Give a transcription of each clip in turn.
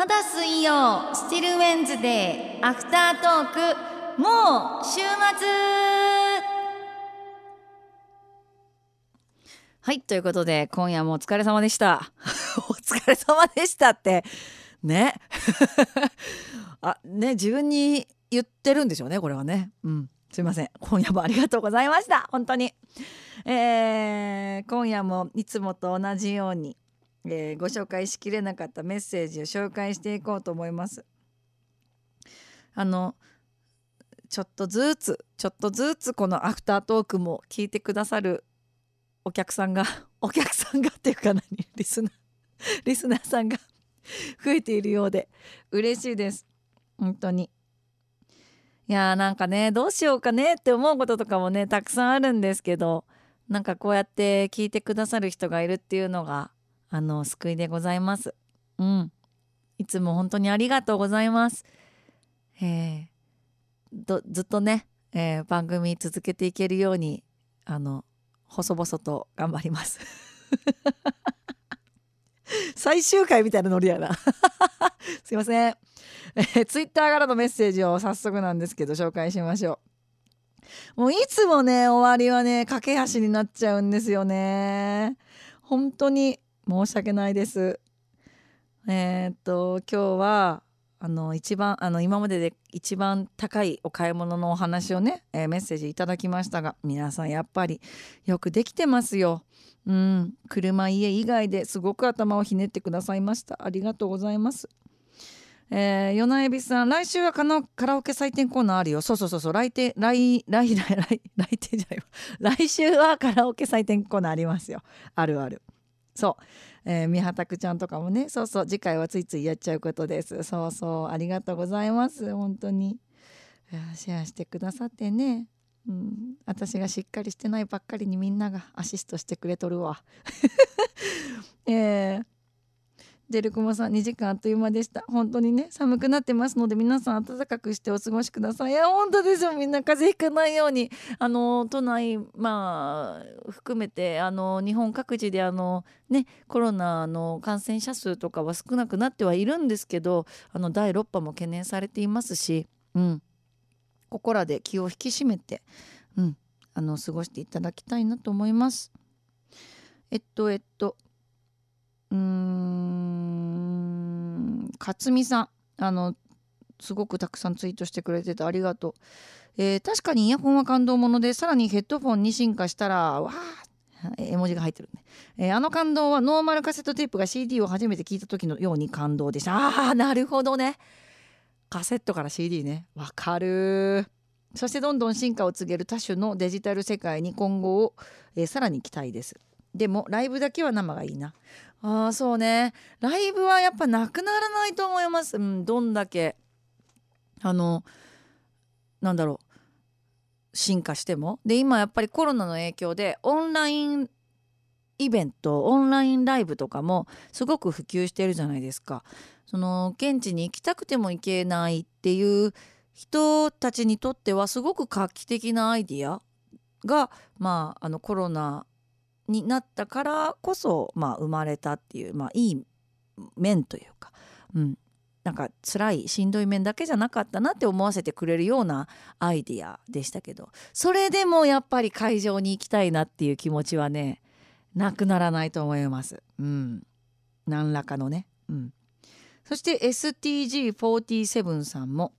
まだ水曜スチルウェンズデーアフタートークもう週末。はいということで今夜もお疲れ様でした。お疲れ様でしたって。ね。あね自分に言ってるんでしょうねこれはね。うん。すいません。今夜もありがとうございました。本当に。えー、今夜もいつもと同じように。えー、ご紹介しきれなかったメッセージを紹介していこうと思います。あのちょっとずつちょっとずつこのアフタートークも聞いてくださるお客さんが お客さんがっていうか何？リスナー リスナーさんが 増えているようで嬉しいです。本当に。いやーなんかねどうしようかねって思うこととかもねたくさんあるんですけどなんかこうやって聞いてくださる人がいるっていうのがあの救いでございます。うん、いつも本当にありがとうございます。えー、ずっとね、えー、番組続けていけるようにあの細々と頑張ります。最終回みたいなノリやな すいません、えー、ツイッターからのメッセージを早速なんですけど紹介しましょうもういつもね終わりはね駆け足になっちゃうんですよね本当に申し訳ないです。えー、っと今日はあの一番あの今までで一番高いお買い物のお話をね、えー、メッセージいただきましたが皆さんやっぱりよくできてますよ。うん、車家以外ですごく頭をひねってくださいました。ありがとうございます。えー、ヨナエビさん来週はカラオケ採点コーナーあるよそうそうそうそう来店来来来来来店じゃないわ来週はカラオケ採点コーナーありますよあるあるそう、えー、三畑ちゃんとかもね。そうそう。次回はついついやっちゃうことです。そうそう。ありがとうございます。本当に。シェアしてくださってね。うん、私がしっかりしてないばっかりにみんながアシストしてくれとるわ。えー、デルクモさん2時間あっという間でした。本当にね寒くなってますので皆さん暖かくしてお過ごしください。いや本当ですよ。みんな風邪ひかないように。あの都内まあ含めてあの日本各地であのねコロナの感染者数とかは少なくなってはいるんですけどあの第6波も懸念されていますしうん。ここらで気を引き締めてうん。あの過ごしていただきたいなと思います。えっとえっとうーん勝美さん。あのすごくたくさんツイートしてくれててありがとう、えー、確かにイヤホンは感動ものでさらにヘッドフォンに進化したらわあ絵文字が入ってるね、えー、あの感動はノーマルカセットテープが CD を初めて聞いた時のように感動でした。あーなるほどね。カセットから CD ね。わかるそしてどんどん進化を告げる多種のデジタル世界に今後を、えー、さらに期待です。でもライブだけは生がいいな。ああそうね。ライブはやっぱなくならないと思います、うん、どんだけ。あのなんだろう。進化しても。で今やっぱりコロナの影響でオンラインイベントオンラインライブとかもすごく普及してるじゃないですか。その現地に行きたくても行けないっていう人たちにとってはすごく画期的なアイディアがまああのコロナになったからこそ、まあ、生まれたっていう、まあ、いい面というか、うん、なんか辛いしんどい面だけじゃなかったなって思わせてくれるようなアイディアでしたけどそれでもやっぱり会場に行きたいなっていう気持ちはねなくならないと思います。うん、何らかのね、うん、そして STG47 さんも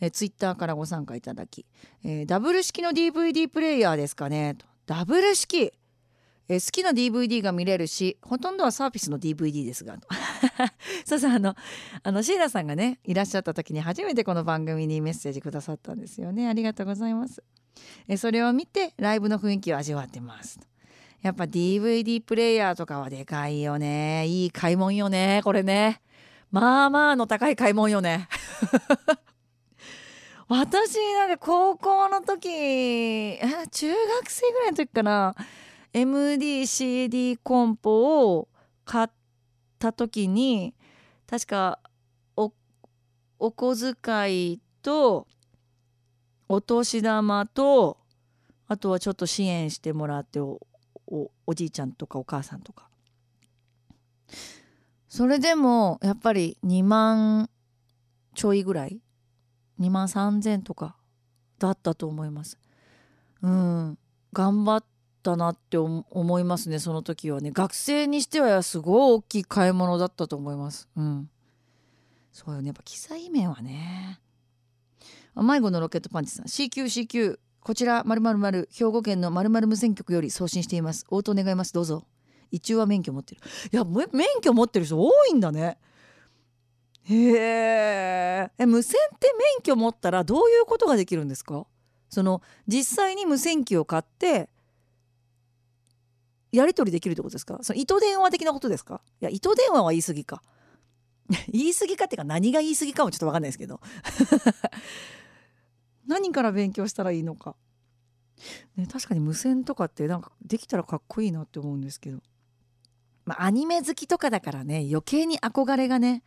えツイッターからご参加いただき、えー、ダブル式の DVD プレイヤーですかねと。ダブル式。えー、好きな DVD が見れるしほとんどはサービスの DVD ですが そうそうあのあのシーラさんがねいらっしゃった時に初めてこの番組にメッセージくださったんですよね。ありがとうございます、えー、それを見てライブの雰囲気を味わってます。やっぱ DVD プレイヤーとかはでかいよね。いい買い物よねこれね。まあまあの高い買い物よね。私なんか高校の時中学生ぐらいの時かな。MDCD コンポを買った時に確かおお小遣いとお年玉とあとはちょっと支援してもらっておおじいちゃんとかお母さんとか。それでもやっぱり2万ちょいぐらい？2万3,000とかだったと思います。うん。頑張ったなって思いますねその時はね。学生にしてはすごい大きい買い物だったと思います。うん。そうよね。やっぱ機材面はね。迷子のロケットパンチさん。CQCQ こちら〇〇〇兵庫県の〇〇無線局より送信しています。応答願います。どうぞ。一応は免許持ってる。いや免許持ってる人多いんだね。へえ無線って免許持ったらどういうことができるんですか？その実際に無線機を買ってやり取りできるってことですか？その糸電話的なことですか？いや糸電話は言い過ぎか。言い過ぎかっていうか何が言い過ぎかもちょっと分かんないですけど。何から勉強したらいいのか、ね、確かに無線とかってなんかできたらかっこいいなって思うんですけど。まあアニメ好きとかだからね余計に憧れがね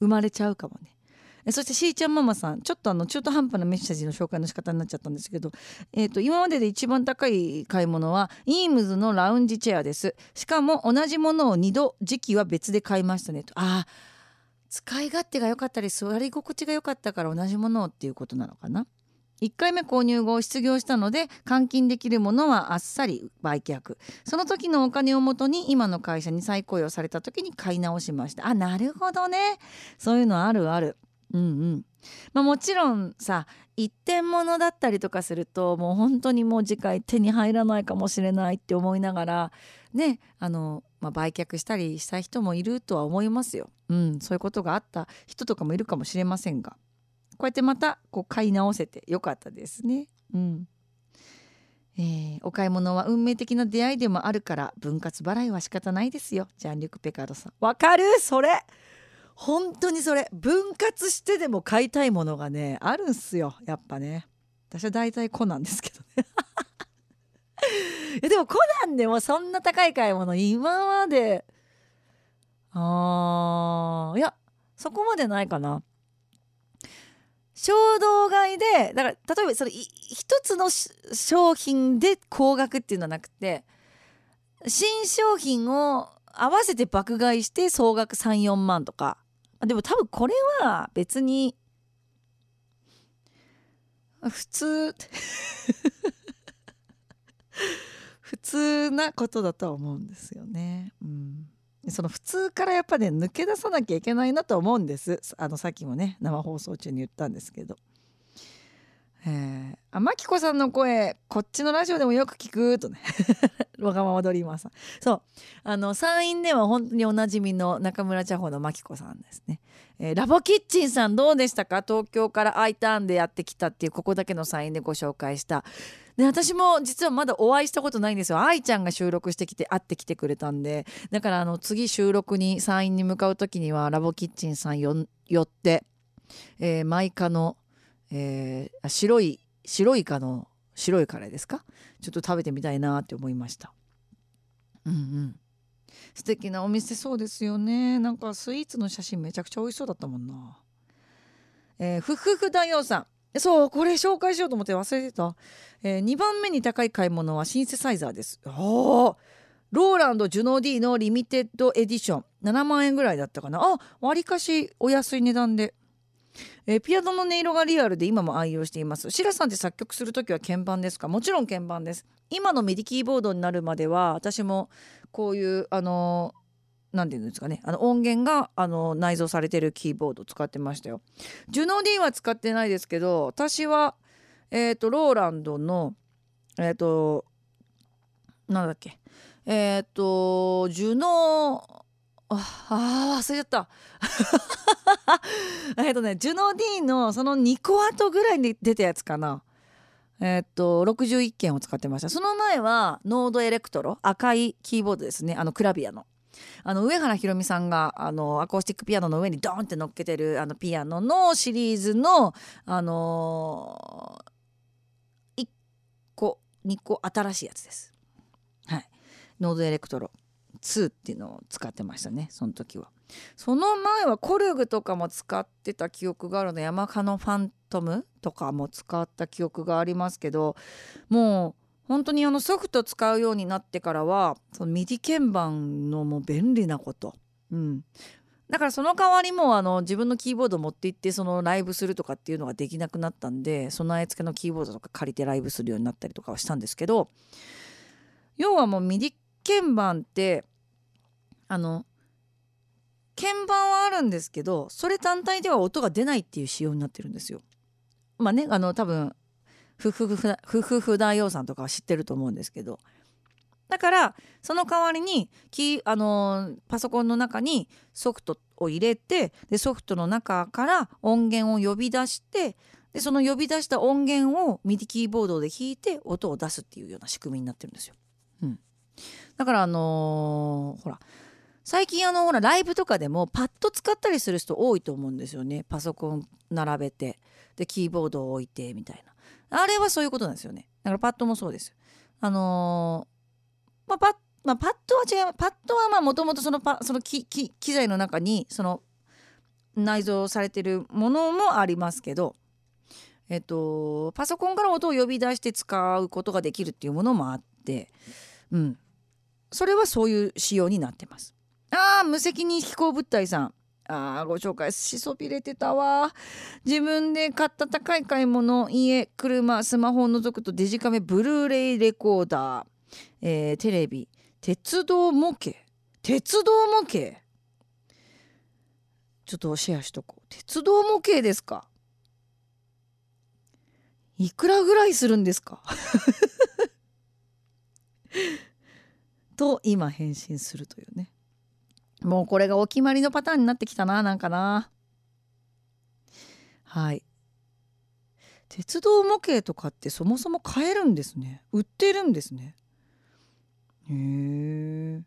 生まれちゃうかもね。そしてしーちゃんママさんちょっとあの中途半端なメッセージの紹介の仕方になっちゃったんですけど、えーと、今までで一番高い買い物はイームズのラウンジチェアです。しかも同じものを2度時期は別で買いましたねと。あ使い勝手が良かったり座り心地が良かったから同じものをっていうことなのかな。1回目購入後失業したので換金できるものはあっさり売却。その時のお金をもとに今の会社に再雇用された時に買い直しました。あなるほどね。そういうのあるある。うんうん。まあ、もちろんさ一点物だったりとかするともう本当にもう次回手に入らないかもしれないって思いながらねあの、まあ、売却したりした人もいるとは思いますよ。うん、そういうことがあった人とかもいるかもしれませんが。こうやってまたこう買い直せてよかったですね。うん。えー、お買い物は運命的な出会いでもあるから分割払いは仕方ないですよ。ジャンリュク・ペカードさん。わかる？それ！本当にそれ分割してでも買いたいものがねあるんすよ。やっぱね。私は大体コナンですけどね。でもコナンでもそんな高い買い物今まで。あー。いやそこまでないかな。衝動買いでだから例えばそれ一つの商品で高額っていうのはなくて新商品を合わせて爆買いして総額34万とか。でも多分これは別に普通 普通なことだとは思うんですよね。うんその普通からやっぱね抜け出さなきゃいけないなと思うんですあのさっきもね生放送中に言ったんですけど。えー、あまきこさんの声こっちのラジオでもよく聞くとね。わがままドリーマーさん。そう。あの山陰では本当におなじみの中村茶穂のまきこさんですね、えー、ラボキッチンさんどうでしたか？東京からアイターンでやってきたっていうここだけの山陰でご紹介した。で私も実はまだお会いしたことないんですよ。愛ちゃんが収録してきて会ってきてくれたんで。だからあの次収録に山陰に向かう時にはラボキッチンさんよ寄って、えー、マイカの、えー、白い白いかの白いカレーですか？ちょっと食べてみたいなって思いました。うんうん。素敵なお店そうですよね。なんかスイーツの写真めちゃくちゃ美味しそうだったもんな。えー、ふふふ大王さん。そうこれ紹介しようと思って忘れてた、えー、2番目に高い買い物はシンセサイザーです。お Roland JUNO-Di の Limited Edition。7万円ぐらいだったかな。あわりかしお安い値段で、えー、ピアノの音色がリアルで今も愛用しています。シラさんって作曲する時は鍵盤ですか？もちろん鍵盤です。今の MIDI キーボードになるまでは私もこういうあの何て言うんですかね？あの音源があの内蔵されてるキーボード使ってましたよ。 JUNO-Di は使ってないですけど私はえっ、ー、と Roland のえっ、ー、となんだっけ？えっ、ー、と JUNO あ忘れちゃった。えっとね JUNO-Di のその2個後ぐらいに出たやつかな。えー、っと61鍵を使ってました。その前は Nord Electro 赤いキーボードですね。あの Clavia の。あの上原ひろみさんがあのアコースティックピアノの上にドーンって乗っけてるあのピアノのシリーズのあのー、1個2個新しいやつです。はい、 Nord Electro。2っていうのを使ってましたねその時は。その前は KORG とかも使ってた記憶があるのヤマハのファントムとかも使った記憶がありますけどもう本当にあのソフト使うようになってからはその MIDI 鍵盤のもう便利なこと、うん、だからその代わりもあの自分のキーボード持って行ってそのライブするとかっていうのができなくなったんで備え付けのキーボードとか借りてライブするようになったりとかはしたんですけど要はもう MIDI 鍵盤ってあの鍵盤はあるんですけどそれ単体では音が出ないっていう仕様になってるんですよ。まあねあの多分ふふふふふふだよさんとかは知ってると思うんですけどだからその代わりにキあのパソコンの中にソフトを入れてでソフトの中から音源を呼び出してでその呼び出した音源をミディキーボードで弾いて音を出すっていうような仕組みになってるんですよ。うん、だからあのー、ほら最近あのほらライブとかでもパッド使ったりする人多いと思うんですよねパソコン並べてでキーボードを置いてみたいなあれはそういうことなんですよね。だからパッドもそうです。あのー、まあ、パッまあ、パッドは違うパッドはまあもともとそのパその機機材の中にその内蔵されてるものもありますけど、えっと、パソコンから音を呼び出して使うことができるっていうものもあって、うん、それはそういう仕様になってます。ああ無責任飛行物体さん。あご紹介しそびれてたわ。自分で買った高い買い物家車スマホを除くとデジカメブルーレイレコーダー、えー、テレビ。鉄道模型。鉄道模型。ちょっとシェアしとこう。鉄道模型ですか？いくらぐらいするんですか？と今返信するというね。もうこれがお決まりのパターンになってきたななんかな。はい。鉄道模型とかってそもそも買えるんですね。売ってるんですね。へえ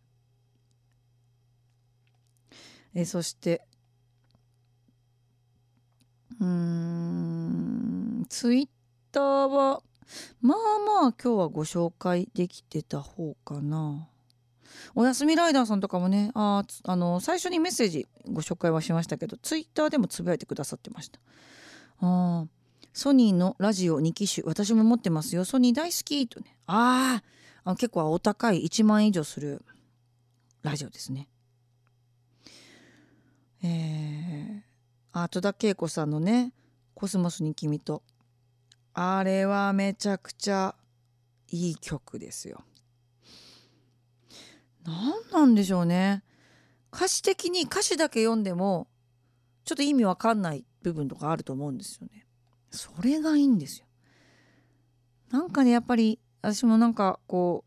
えそしてうんツイッターはまあまあ今日はご紹介できてた方かな。おやすみライダーさんとかもねああの最初にメッセージご紹介はしましたけどツイッターでもつぶやいてくださってました。あソニーのラジオ2機種私も持ってますよ。ソニー大好きとね。ああ結構お高い1万以上するラジオですね。えー、あ戸田恵子さんのね「コスモスに君と」あれはめちゃくちゃいい曲ですよ。何なんでしょうね。歌詞的に歌詞だけ読んでもちょっと意味わかんない部分とかあると思うんですよね。それがいいんですよ。なんかねやっぱり私もなんかこ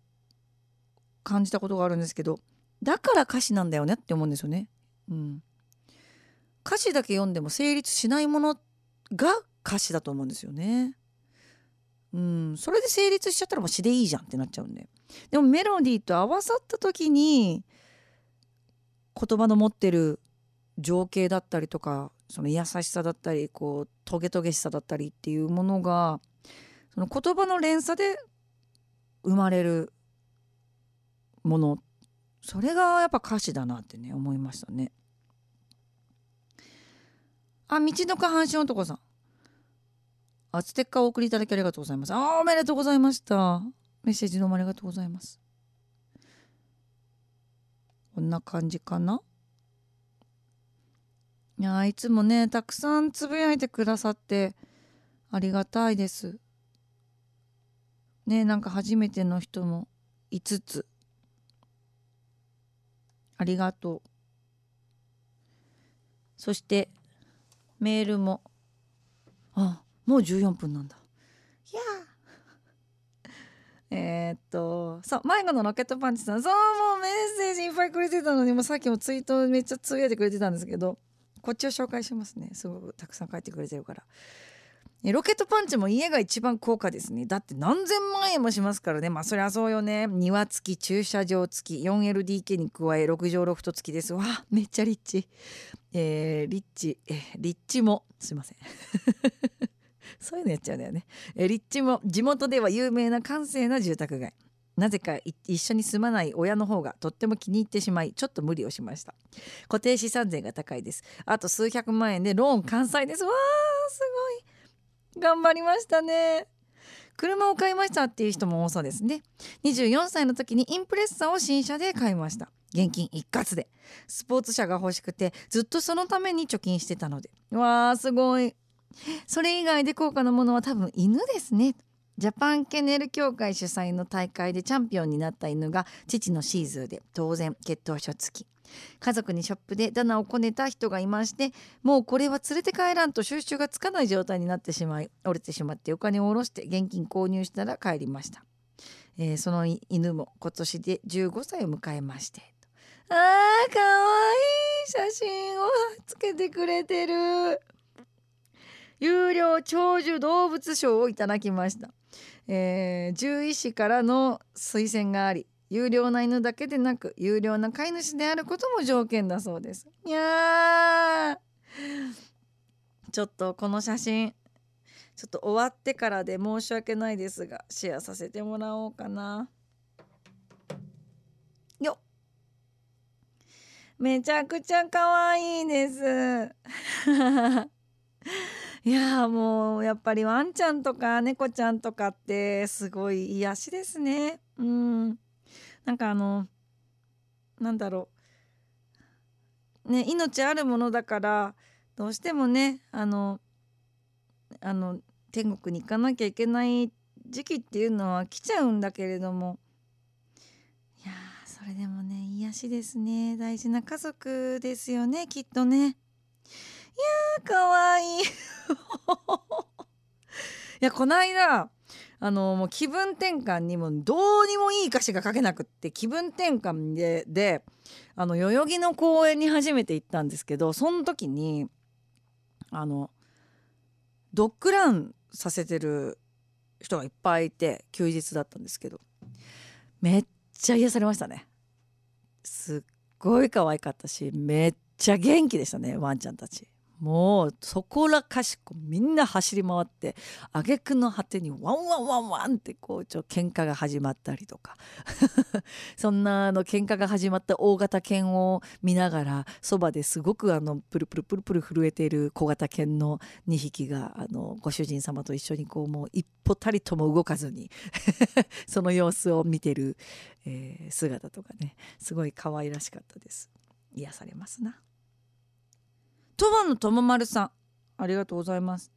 う感じたことがあるんですけどだから歌詞なんだよねって思うんですよね。うん。歌詞だけ読んでも成立しないものが歌詞だと思うんですよね。うん。それで成立しちゃったらもう詩でいいじゃんってなっちゃうんで。でもメロディーと合わさった時に言葉の持ってる情景だったりとかその優しさだったりこうトゲトゲしさだったりっていうものがその言葉の連鎖で生まれるもの。それがやっぱ歌詞だなってね思いましたね。あ道の下半身男さん。あステッカをお送りいただきありがとうございます。あおめでとうございました。メッセージどうもありがとうございます。こんな感じかな？いやいつもねたくさんつぶやいてくださってありがたいです。ねなんか初めての人も5つありがとう。そしてメールもあもう14分なんだ。いやえー、っとそう迷子のロケットパンチさん。そうもうメッセージいっぱいくれてたのにもうさっきもツイートめっちゃつぶやいてくれてたんですけどこっちを紹介しますね。すごくたくさん書いてくれてるから。ロケットパンチも家が一番高価ですね。だって何千万円もしますからね。まあそりゃそうよね。庭付き駐車場付き 4LDK に加え6畳ロフト付きです。わめっちゃリッチ。えー、リッチ、えー、リッチも。すいません。そういうのやっちゃうんだよね。え立地も地元では有名な閑静な住宅街。なぜか一緒に住まない親の方がとっても気に入ってしまいちょっと無理をしました。固定資産税が高いです。あと数百万円でローン完済です。わーすごい。頑張りましたね。車を買いましたっていう人も多そうですね。24歳の時にインプレッサーを新車で買いました。現金一括で。スポーツ車が欲しくてずっとそのために貯金してたので。わーすごい。それ以外で高価なものは多分犬ですね。ジャパンケネル協会主催の大会でチャンピオンになった犬が父のシーズーで当然血統書付き。家族にショップでダナをこねた人がいましてもうこれは連れて帰らんと収集がつかない状態になってしまい折れてしまってお金を下ろして現金購入したら帰りました、えー、その犬も今年で15歳を迎えまして。あーかわいい。写真をつけてくれてる。有料長寿動物賞をいただきました、えー、獣医師からの推薦があり有料な犬だけでなく有料な飼い主であることも条件だそうです。いやちょっとこの写真ちょっと終わってからで申し訳ないですがシェアさせてもらおうかな。よめちゃくちゃ可愛いです。いやもうやっぱりワンちゃんとか猫ちゃんとかってすごい癒しですね。うん。なんかあのなんだろう。ね命あるものだからどうしてもねあのあの天国に行かなきゃいけない時期っていうのは来ちゃうんだけれども。いやそれでもね癒しですね。大事な家族ですよねきっとね。やーかわい。い いやこの間あのもう気分転換にもどうにもいい歌詞が書けなくって気分転換でであの代々木の公園に初めて行ったんですけどその時にあのドッグランさせてる人がいっぱいいて休日だったんですけどめっちゃ癒されましたね。すっごい可愛かったしめっちゃ元気でしたねワンちゃんたち。もうそこらかしこみんな走り回って挙句の果てにワンワンワンワンってこうちょ喧嘩が始まったりとか そんなあの喧嘩が始まった大型犬を見ながらそばですごくあのプルプルプルプル震えている小型犬の2匹があのご主人様と一緒にこうもう一歩たりとも動かずに その様子を見てる、えー、姿とかねすごい可愛らしかったです。癒されますな。鳥羽の友丸さんありがとうございます。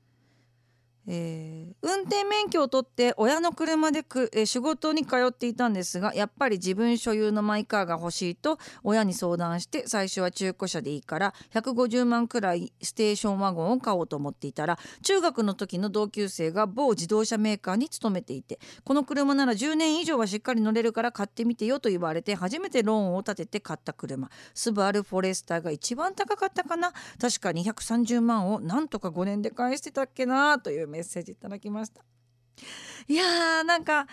えー、運転免許を取って親の車でく、えー、仕事に通っていたんですがやっぱり自分所有のマイカーが欲しいと親に相談して最初は中古車でいいから150万くらいステーションワゴンを買おうと思っていたら中学の時の同級生が某自動車メーカーに勤めていてこの車なら10年以上はしっかり乗れるから買ってみてよと言われて初めてローンを立てて買った車。スバルフォレスターが一番高かったかな。確か230万をなんとか5年で返してたっけなというメッセージいただきました。いやーなんか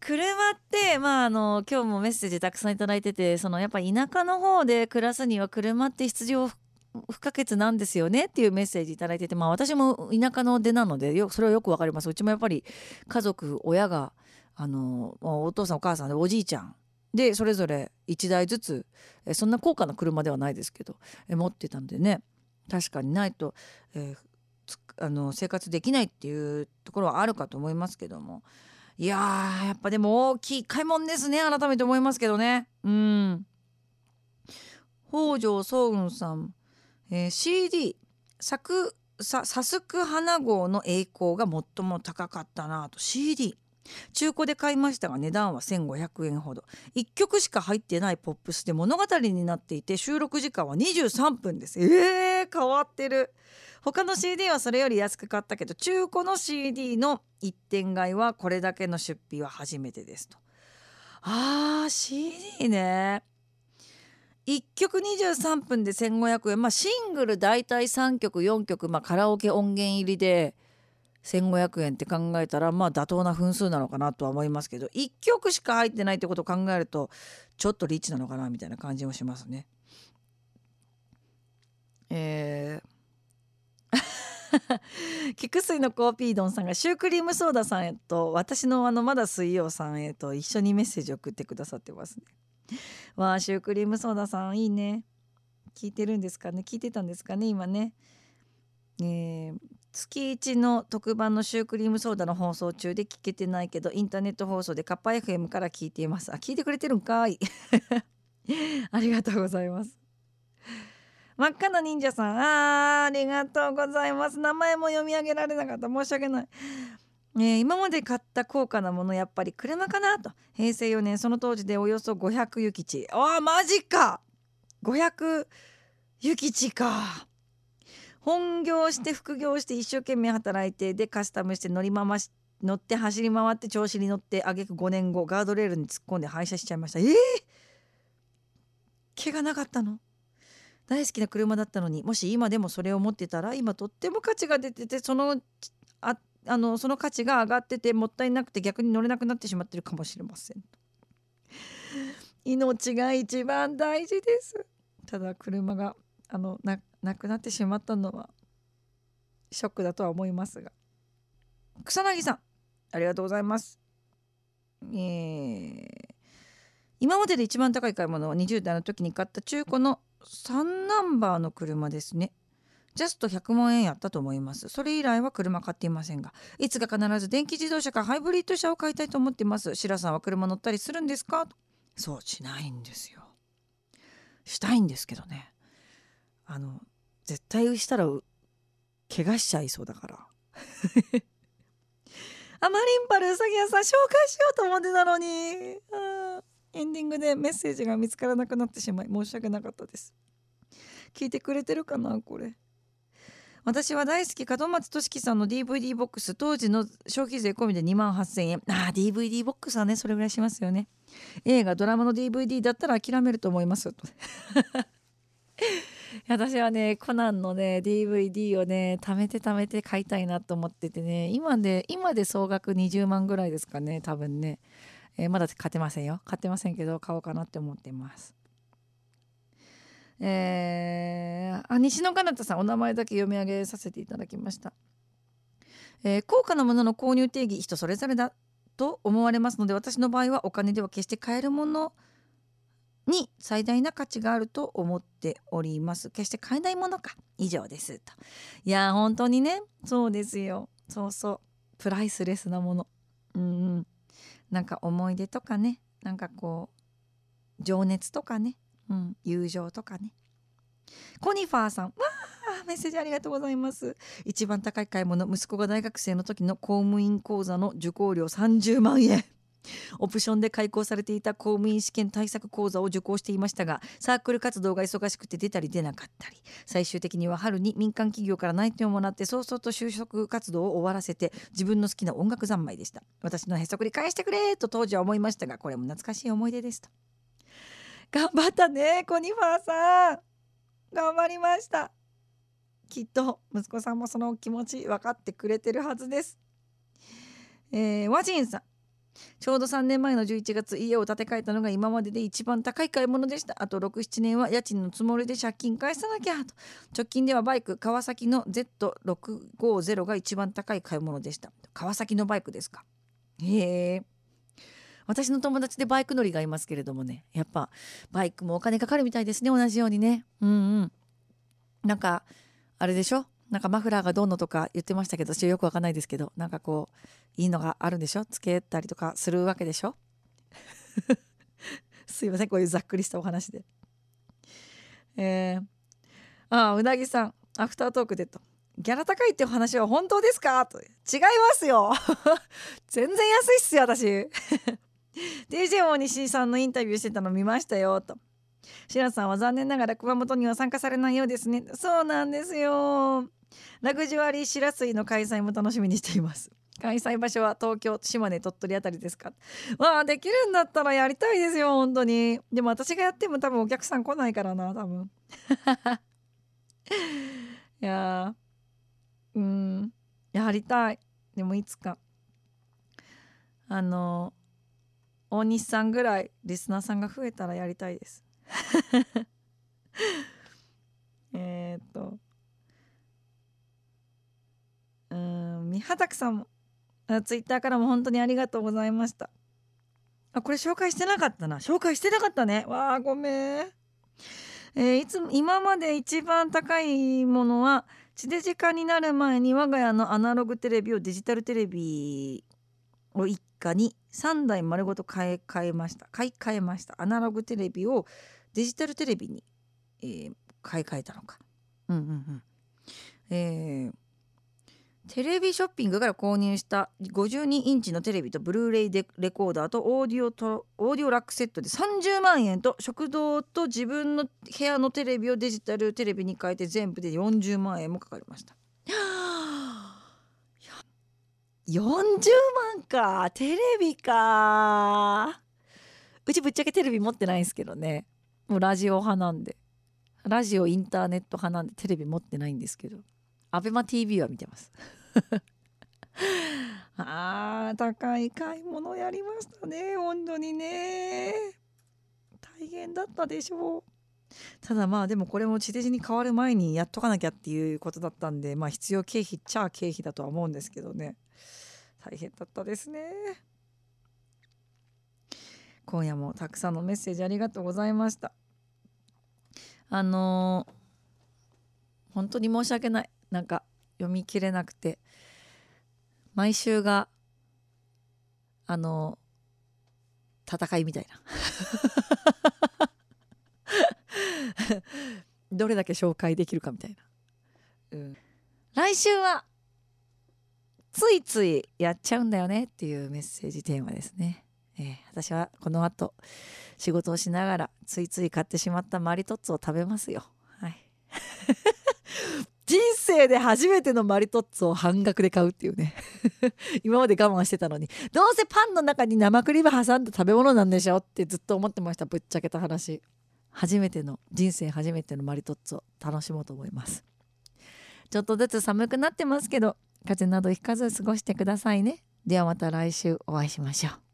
車ってまああの今日もメッセージたくさん頂いててそのやっぱ田舎の方で暮らすには車って必要不可欠なんですよねっていうメッセージ頂いててまあ私も田舎の出なのでよそれはよくわかります。うちもやっぱり家族親があのお父さんお母さんでおじいちゃんでそれぞれ1台ずつそんな高価な車ではないですけど持ってたんでね。確かにないと、えー、あの生活できないっていうところはあるかと思いますけども。いやーやっぱでも大きい買い物ですね改めて思いますけどね。うん。北条早雲さん、えー、CD 作さサスク花号の栄光が最も高かったなと。CD 中古で買いましたが値段は1500円ほど。1曲しか入ってないポップスで物語になっていて収録時間は23分です。えー、変わってる。他の CD はそれより安く買ったけど中古の CD の一点買いはこれだけの出費は初めてですと。あー CD ね。1曲23分で1500円。まあシングル大体3曲4曲、まあ、カラオケ音源入りで1500円って考えたらまあ妥当な分数なのかなとは思いますけど1曲しか入ってないってことを考えるとちょっとリッチなのかなみたいな感じもしますね。えー、菊水のコーピードンさんがシュークリームソーダさんへと私のあのまだ水曜さんへと一緒にメッセージを送ってくださってますね。わあシュークリームソーダさんいいね。聞いてるんですかね？聞いてたんですかね？今ね。えー、月一の特番のシュークリームソーダの放送中で聞けてないけどインターネット放送でカッパ FM から聞いています。あ聞いてくれてるんかい？ありがとうございます。真っ赤な忍者さんあありがとうございます。名前も読み上げられなかった。申し訳ない。えー、今まで買った高価なものやっぱり車かなと。平成4年その当時でおよそ500諭吉。ああマジか。500諭吉か。本業して副業して一生懸命働いてでカスタムして乗り回し乗って走り回って調子に乗ってあげく5年後ガードレールに突っ込んで廃車しちゃいました。えー、毛がなかったの？大好きな車だったのに。もし今でもそれを持ってたら今とっても価値が出ててそのああのその価値が上がっててもったいなくて逆に乗れなくなってしまってるかもしれません。命が一番大事です。ただ車があのななくなってしまったのはショックだとは思いますが。草薙さんありがとうございます。えー、今までで一番高い買い物は20代の時に買った中古の3ナンバーの車ですね。ジャスト100万円やったと思います。それ以来は車買っていませんがいつか必ず電気自動車かハイブリッド車を買いたいと思っています。白さんは車乗ったりするんですか？そうしないんですよ。したいんですけどね。あの絶対したら怪我しちゃいそうだから。あマリンパルうさぎ屋さん紹介しようと思ってたのに。エンディングでメッセージが見つからなくなってしまい申し訳なかったです。聞いてくれてるかなこれ。私は大好き門松俊樹さんの DVD ボックス。当時の消費税込みで2万8000円。ああ DVD ボックスはねそれぐらいしますよね。映画ドラマの DVD だったら諦めると思います。私はねコナンのね DVD をね貯めて貯めて買いたいなと思っててね今で今で総額20万ぐらいですかね多分ね、えー、まだ買ってませんよ。買ってませんけど買おうかなって思ってます。えー、あ西野かなたさんお名前だけ読み上げさせていただきました、えー、高価なものの購入定義人それぞれだと思われますので私の場合はお金では決して買えるものに最大な価値があると思っております。決して買えないものか。以上ですと。いや本当にね。そうですよ。そうそう。プライスレスなもの。うんうん。なんか思い出とかね。なんかこう情熱とかね。うん、友情とかね。コニファーさん。わあメッセージありがとうございます。一番高い買い物。息子が大学生の時の公務員講座の受講料30万円。オプションで開講されていた公務員試験対策講座を受講していましたがサークル活動が忙しくて出たり出なかったり最終的には春に民間企業から内定をもらって早々と就職活動を終わらせて自分の好きな音楽三昧でした。私のへそくり返してくれと当時は思いましたがこれも懐かしい思い出ですと頑張ったねコニファーさん。頑張りました。きっと息子さんもその気持ち分かってくれてるはずです。えー、ワジンさん。ちょうど3年前の11月家を建て替えたのが今までで一番高い買い物でした。あと67年は家賃のつもりで借金返さなきゃと。直近ではバイク川崎の Z650 が一番高い買い物でした。川崎のバイクですか？へえ。私の友達でバイク乗りがいますけれどもねやっぱバイクもお金かかるみたいですね同じようにね。うんうん。なんかあれでしょ？なんかマフラーがどうのとか言ってましたけど私よくわかんないですけどなんかこういいのがあるんでしょ？つけたりとかするわけでしょ？すいませんこういうざっくりしたお話で。えー、ああうなぎさんアフタートークでと。ギャラ高いっていう話は本当ですか？と。違いますよ。全然安いっすよ私。DJ 大西さんのインタビューしてたの見ましたよと。白さんは残念ながら熊本には参加されないようですね。そうなんですよ。ラグジュアリーしらすいの開催も楽しみにしています。開催場所は東京島根鳥取あたりですか？わあできるんだったらやりたいですよ本当に。でも私がやっても多分お客さん来ないからな多分。いやうん。やりたい。でもいつか。あの大西さんぐらいリスナーさんが増えたらやりたいです。えっとうん三畑さんもツイッターからも本当にありがとうございました。あこれ紹介してなかったな。紹介してなかったね。わあごめん。えーいつも今まで一番高いものは地デジ化になる前に我が家のアナログテレビをデジタルテレビを一家に3台丸ごと買い替えました。買い替えました。アナログテレビをデジタルテレビに、えー買い替えたのか。うんうんうん。えーテレビショッピングから購入した52インチのテレビとブルーレイでレコーダーとオーディオとオーディオラックセットで30万円と食堂と自分の部屋のテレビをデジタルテレビに変えて全部で40万円もかかりました。40万か。テレビか。うちぶっちゃけテレビ持ってないんですけどね。もうラジオ派なんで。ラジオインターネット派なんでテレビ持ってないんですけど。アベマ t v は見てます。あー高い買い物やりましたね。本当にね。大変だったでしょう。ただまあでもこれも地デジに変わる前にやっとかなきゃっていうことだったんでまあ必要経費っちゃ経費だとは思うんですけどね。大変だったですね。今夜もたくさんのメッセージありがとうございました。あのー本当に申し訳ない。なんか読み切れなくて毎週があの戦いみたいな。どれだけ紹介できるかみたいな、うん、来週はついついやっちゃうんだよねっていうメッセージテーマですね、えー私はこの後仕事をしながらついつい買ってしまったマリトッツォを食べますよ。はい。人生で初めてのマリトッツォを半額で買うっていうね。今まで我慢してたのに。どうせパンの中に生クリーム挟んだ食べ物なんでしょってずっと思ってましたぶっちゃけた話。初めての人生初めてのマリトッツォ楽しもうと思います。ちょっとずつ寒くなってますけど風邪などひかず過ごしてくださいね。ではまた来週お会いしましょう。